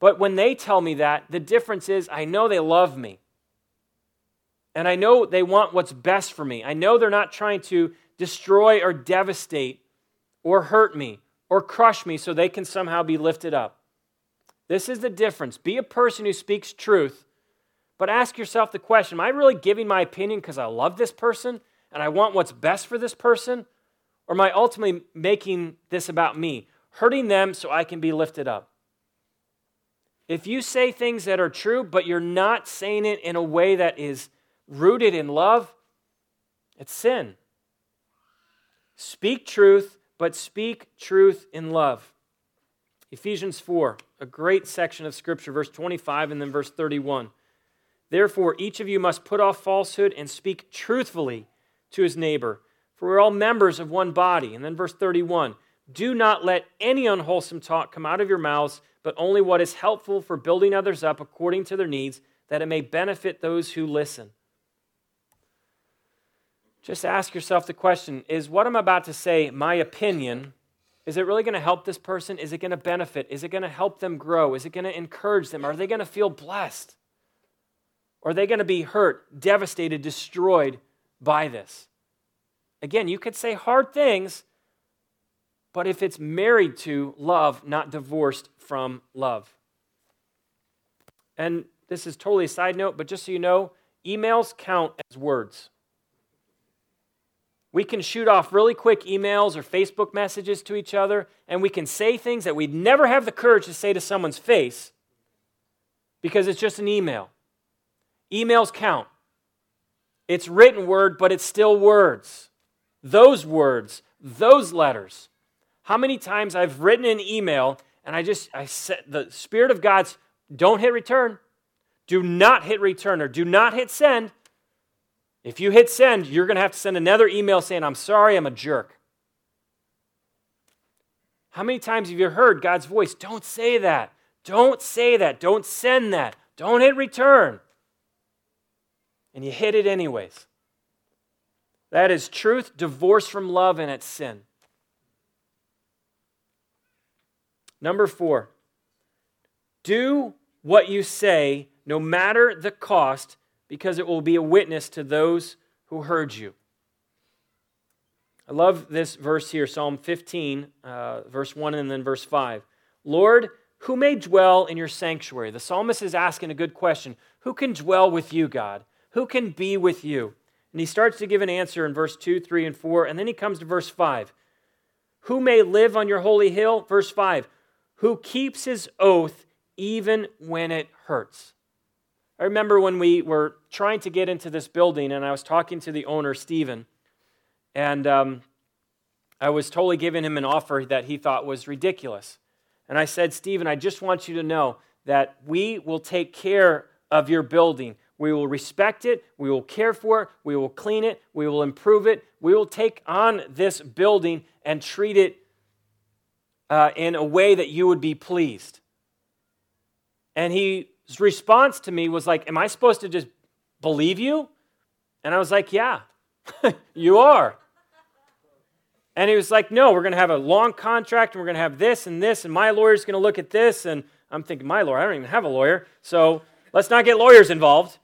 But when they tell me that, the difference is I know they love me. And I know they want what's best for me. I know they're not trying to destroy or devastate or hurt me or crush me so they can somehow be lifted up. This is the difference. Be a person who speaks truth but ask yourself the question Am I really giving my opinion because I love this person and I want what's best for this person? Or am I ultimately making this about me, hurting them so I can be lifted up? If you say things that are true, but you're not saying it in a way that is rooted in love, it's sin. Speak truth, but speak truth in love. Ephesians 4, a great section of Scripture, verse 25 and then verse 31. Therefore, each of you must put off falsehood and speak truthfully to his neighbor, for we're all members of one body. And then verse 31 Do not let any unwholesome talk come out of your mouths, but only what is helpful for building others up according to their needs, that it may benefit those who listen. Just ask yourself the question Is what I'm about to say my opinion? Is it really going to help this person? Is it going to benefit? Is it going to help them grow? Is it going to encourage them? Are they going to feel blessed? Or are they going to be hurt, devastated, destroyed by this? Again, you could say hard things, but if it's married to love, not divorced from love. And this is totally a side note, but just so you know, emails count as words. We can shoot off really quick emails or Facebook messages to each other, and we can say things that we'd never have the courage to say to someone's face because it's just an email. Emails count. It's written word, but it's still words. Those words, those letters. How many times I've written an email and I just, I said, the Spirit of God's, don't hit return. Do not hit return or do not hit send. If you hit send, you're going to have to send another email saying, I'm sorry, I'm a jerk. How many times have you heard God's voice? Don't say that. Don't say that. Don't send that. Don't hit return and you hit it anyways. That is truth divorced from love and it's sin. Number four, do what you say, no matter the cost, because it will be a witness to those who heard you. I love this verse here, Psalm 15, uh, verse 1 and then verse 5. Lord, who may dwell in your sanctuary? The psalmist is asking a good question. Who can dwell with you, God? Who can be with you? And he starts to give an answer in verse 2, 3, and 4, and then he comes to verse 5. Who may live on your holy hill? Verse 5. Who keeps his oath even when it hurts? I remember when we were trying to get into this building, and I was talking to the owner, Stephen, and um, I was totally giving him an offer that he thought was ridiculous. And I said, Stephen, I just want you to know that we will take care of your building. We will respect it. We will care for it. We will clean it. We will improve it. We will take on this building and treat it uh, in a way that you would be pleased. And he his response to me was like, Am I supposed to just believe you? And I was like, Yeah, you are. And he was like, No, we're going to have a long contract and we're going to have this and this, and my lawyer's going to look at this. And I'm thinking, My lawyer, I don't even have a lawyer. So let's not get lawyers involved.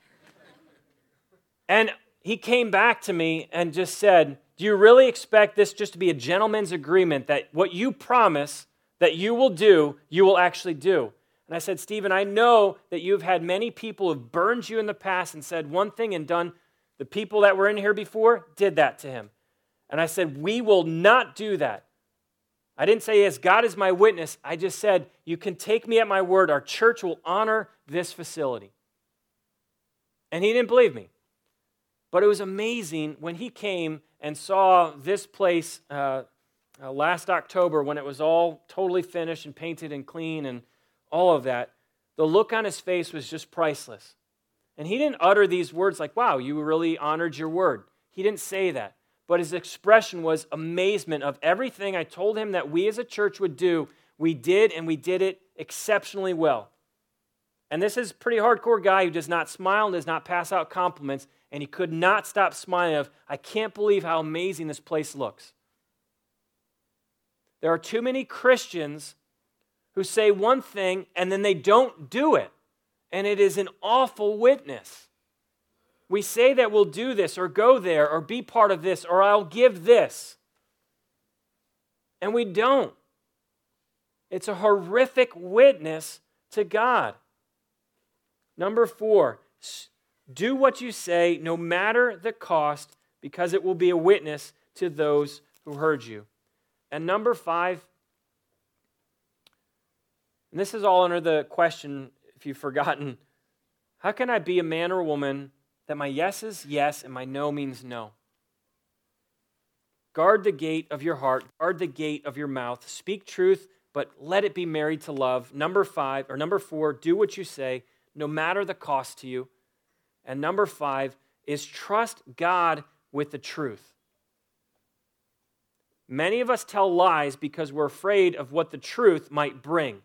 And he came back to me and just said, Do you really expect this just to be a gentleman's agreement that what you promise that you will do, you will actually do? And I said, Stephen, I know that you've had many people who've burned you in the past and said one thing and done. The people that were in here before did that to him. And I said, We will not do that. I didn't say, Yes, God is my witness. I just said, You can take me at my word. Our church will honor this facility. And he didn't believe me. But it was amazing when he came and saw this place uh, uh, last October when it was all totally finished and painted and clean and all of that, the look on his face was just priceless. And he didn't utter these words like, wow, you really honored your word. He didn't say that. But his expression was amazement of everything I told him that we as a church would do. We did, and we did it exceptionally well. And this is a pretty hardcore guy who does not smile and does not pass out compliments. And he could not stop smiling of, I can't believe how amazing this place looks. There are too many Christians who say one thing and then they don't do it. And it is an awful witness. We say that we'll do this or go there or be part of this or I'll give this. And we don't. It's a horrific witness to God. Number four, do what you say no matter the cost because it will be a witness to those who heard you. And number five, and this is all under the question, if you've forgotten how can I be a man or a woman that my yes is yes and my no means no? Guard the gate of your heart, guard the gate of your mouth. Speak truth, but let it be married to love. Number five, or number four, do what you say, no matter the cost to you. And number five is trust God with the truth. Many of us tell lies because we're afraid of what the truth might bring.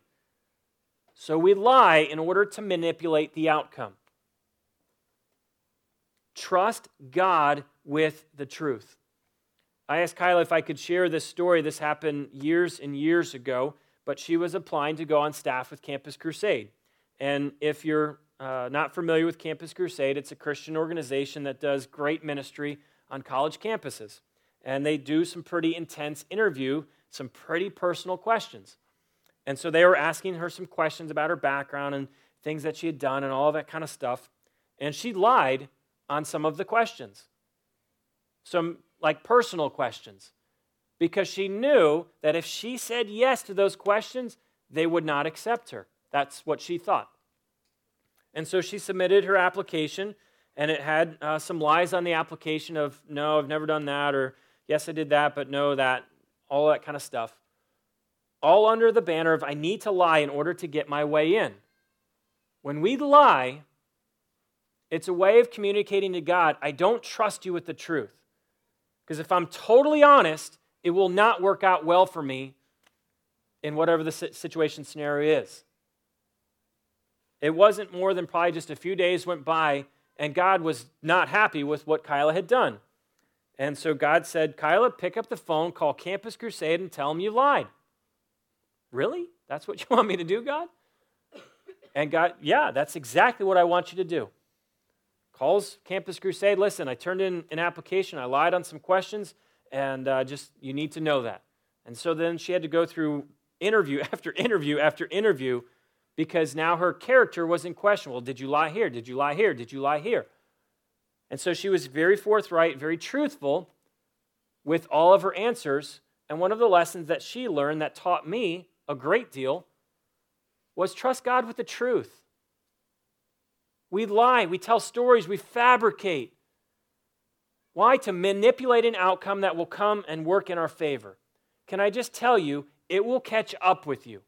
So we lie in order to manipulate the outcome. Trust God with the truth. I asked Kyla if I could share this story. This happened years and years ago, but she was applying to go on staff with Campus Crusade. And if you're uh, not familiar with Campus Crusade, it's a Christian organization that does great ministry on college campuses. And they do some pretty intense interview, some pretty personal questions. And so they were asking her some questions about her background and things that she had done and all that kind of stuff. And she lied on some of the questions, some like personal questions, because she knew that if she said yes to those questions, they would not accept her. That's what she thought. And so she submitted her application, and it had uh, some lies on the application of, no, I've never done that, or yes, I did that, but no, that, all that kind of stuff all under the banner of I need to lie in order to get my way in. When we lie, it's a way of communicating to God, I don't trust you with the truth. Because if I'm totally honest, it will not work out well for me in whatever the situation scenario is. It wasn't more than probably just a few days went by, and God was not happy with what Kyla had done. And so God said, Kyla, pick up the phone, call Campus Crusade, and tell them you lied. Really? That's what you want me to do, God? And God, yeah, that's exactly what I want you to do. Calls Campus Crusade, listen, I turned in an application, I lied on some questions, and uh, just, you need to know that. And so then she had to go through interview after interview after interview because now her character was in question. Well, did you lie here? Did you lie here? Did you lie here? And so she was very forthright, very truthful with all of her answers. And one of the lessons that she learned that taught me a great deal was trust God with the truth. We lie, we tell stories, we fabricate. Why? To manipulate an outcome that will come and work in our favor. Can I just tell you, it will catch up with you.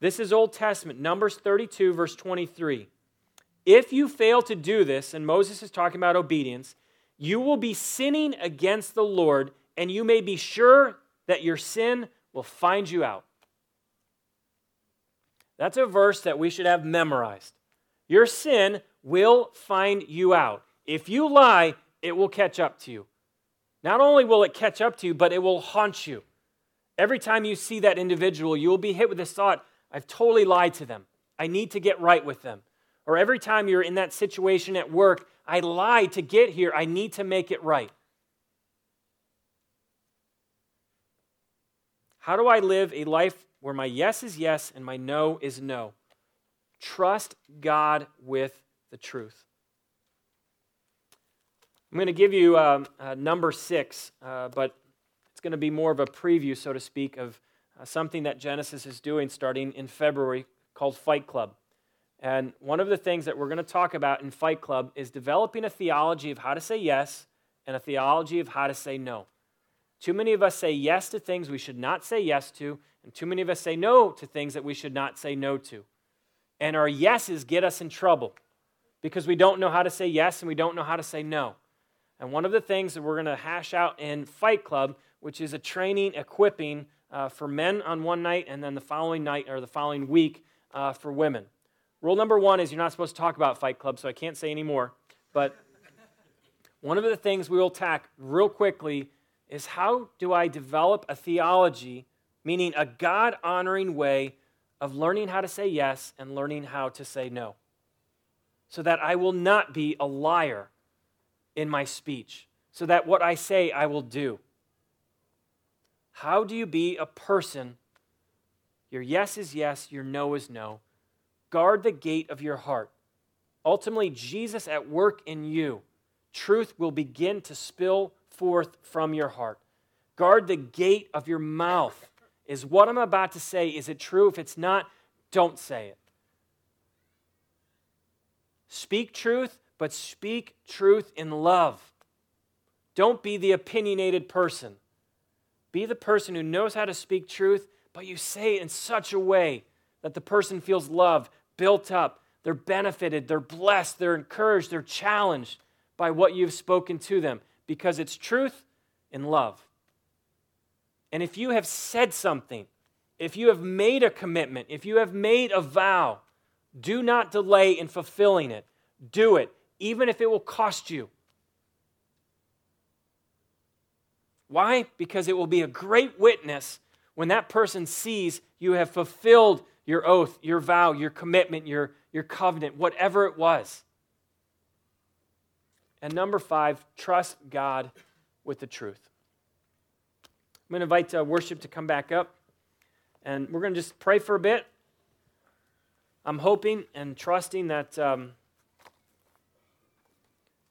This is Old Testament, Numbers 32, verse 23. If you fail to do this, and Moses is talking about obedience, you will be sinning against the Lord, and you may be sure that your sin will find you out. That's a verse that we should have memorized. Your sin will find you out. If you lie, it will catch up to you. Not only will it catch up to you, but it will haunt you. Every time you see that individual, you will be hit with this thought I've totally lied to them. I need to get right with them. Or every time you're in that situation at work, I lied to get here. I need to make it right. How do I live a life where my yes is yes and my no is no? Trust God with the truth. I'm going to give you um, uh, number six, uh, but it's going to be more of a preview, so to speak, of uh, something that Genesis is doing starting in February called Fight Club. And one of the things that we're going to talk about in Fight Club is developing a theology of how to say yes and a theology of how to say no. Too many of us say yes to things we should not say yes to, and too many of us say no to things that we should not say no to. And our yeses get us in trouble because we don't know how to say yes and we don't know how to say no. And one of the things that we're going to hash out in Fight Club, which is a training, equipping uh, for men on one night and then the following night or the following week uh, for women. Rule number one is you're not supposed to talk about Fight Club, so I can't say any more. But one of the things we will tack real quickly is how do I develop a theology, meaning a God honoring way of learning how to say yes and learning how to say no, so that I will not be a liar in my speech, so that what I say I will do. How do you be a person? Your yes is yes, your no is no Guard the gate of your heart. Ultimately, Jesus at work in you, truth will begin to spill forth from your heart. Guard the gate of your mouth. Is what I'm about to say, is it true? If it's not, don't say it. Speak truth, but speak truth in love. Don't be the opinionated person. Be the person who knows how to speak truth, but you say it in such a way that the person feels loved, built up, they're benefited, they're blessed, they're encouraged, they're challenged by what you've spoken to them because it's truth and love. And if you have said something, if you have made a commitment, if you have made a vow, do not delay in fulfilling it. Do it, even if it will cost you. Why? Because it will be a great witness when that person sees you have fulfilled your oath, your vow, your commitment, your, your covenant, whatever it was. And number five, trust God with the truth. I'm going to invite uh, worship to come back up, and we're going to just pray for a bit. I'm hoping and trusting that um,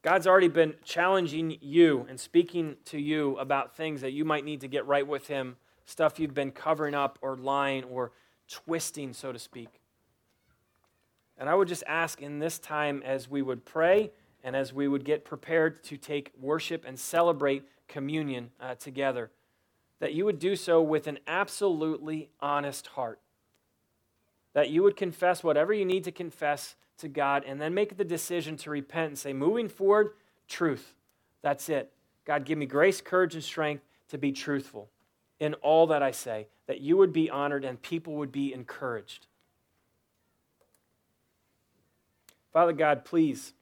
God's already been challenging you and speaking to you about things that you might need to get right with Him, stuff you've been covering up or lying or twisting, so to speak. And I would just ask in this time as we would pray and as we would get prepared to take worship and celebrate communion uh, together, that you would do so with an absolutely honest heart. That you would confess whatever you need to confess to God and then make the decision to repent and say, moving forward, truth. That's it. God, give me grace, courage, and strength to be truthful in all that I say, that you would be honored and people would be encouraged. Father God, please,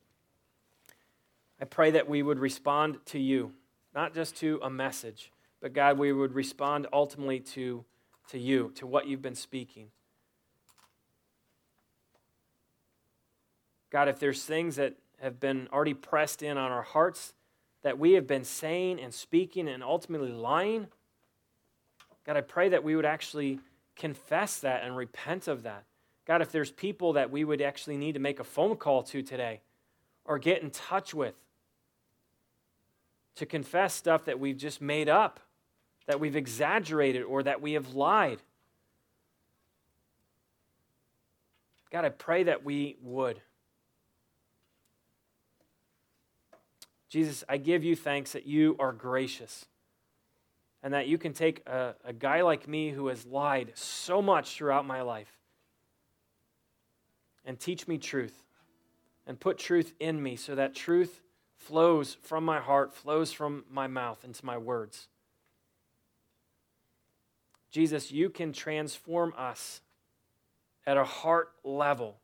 I pray that we would respond to you, not just to a message, but God, we would respond ultimately to, to you, to what you've been speaking. God, if there's things that have been already pressed in on our hearts that we have been saying and speaking and ultimately lying, God, I pray that we would actually confess that and repent of that. God, if there's people that we would actually need to make a phone call to today or get in touch with to confess stuff that we've just made up, that we've exaggerated, or that we have lied. God, I pray that we would. Jesus, I give you thanks that you are gracious and that you can take a, a, guy like me who has lied so much throughout my life and teach me truth and put truth in me so that truth flows from my heart, flows from my mouth into my words. Jesus, you can transform us at a heart level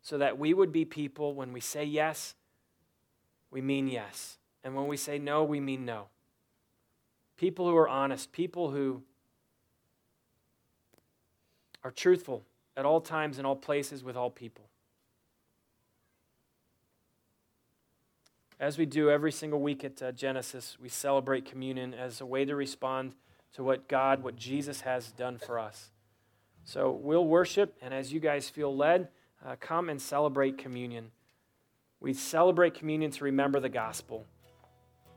so that we would be people when we say yes, we mean yes. And when we say no, we mean no. People who are honest, people who are truthful at all times, in all places, with all people. As we do every single week at uh, Genesis, we celebrate communion as a way to respond to what God, what Jesus has done for us. So we'll worship, and as you guys feel led, uh, come and celebrate communion. We celebrate communion to remember the gospel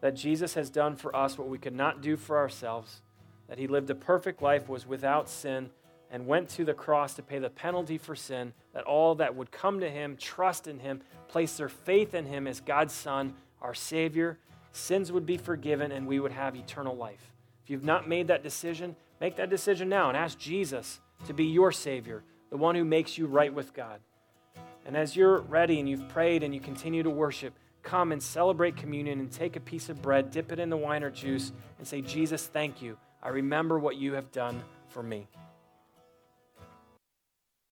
that Jesus has done for us what we could not do for ourselves, that he lived a perfect life, was without sin, and went to the cross to pay the penalty for sin, that all that would come to him, trust in him, place their faith in him as God's Son, our Savior, sins would be forgiven and we would have eternal life. If you've not made that decision, make that decision now and ask Jesus to be your Savior, the one who makes you right with God. And as you're ready and you've prayed and you continue to worship, come and celebrate communion and take a piece of bread, dip it in the wine or juice, and say, Jesus, thank you. I remember what you have done for me.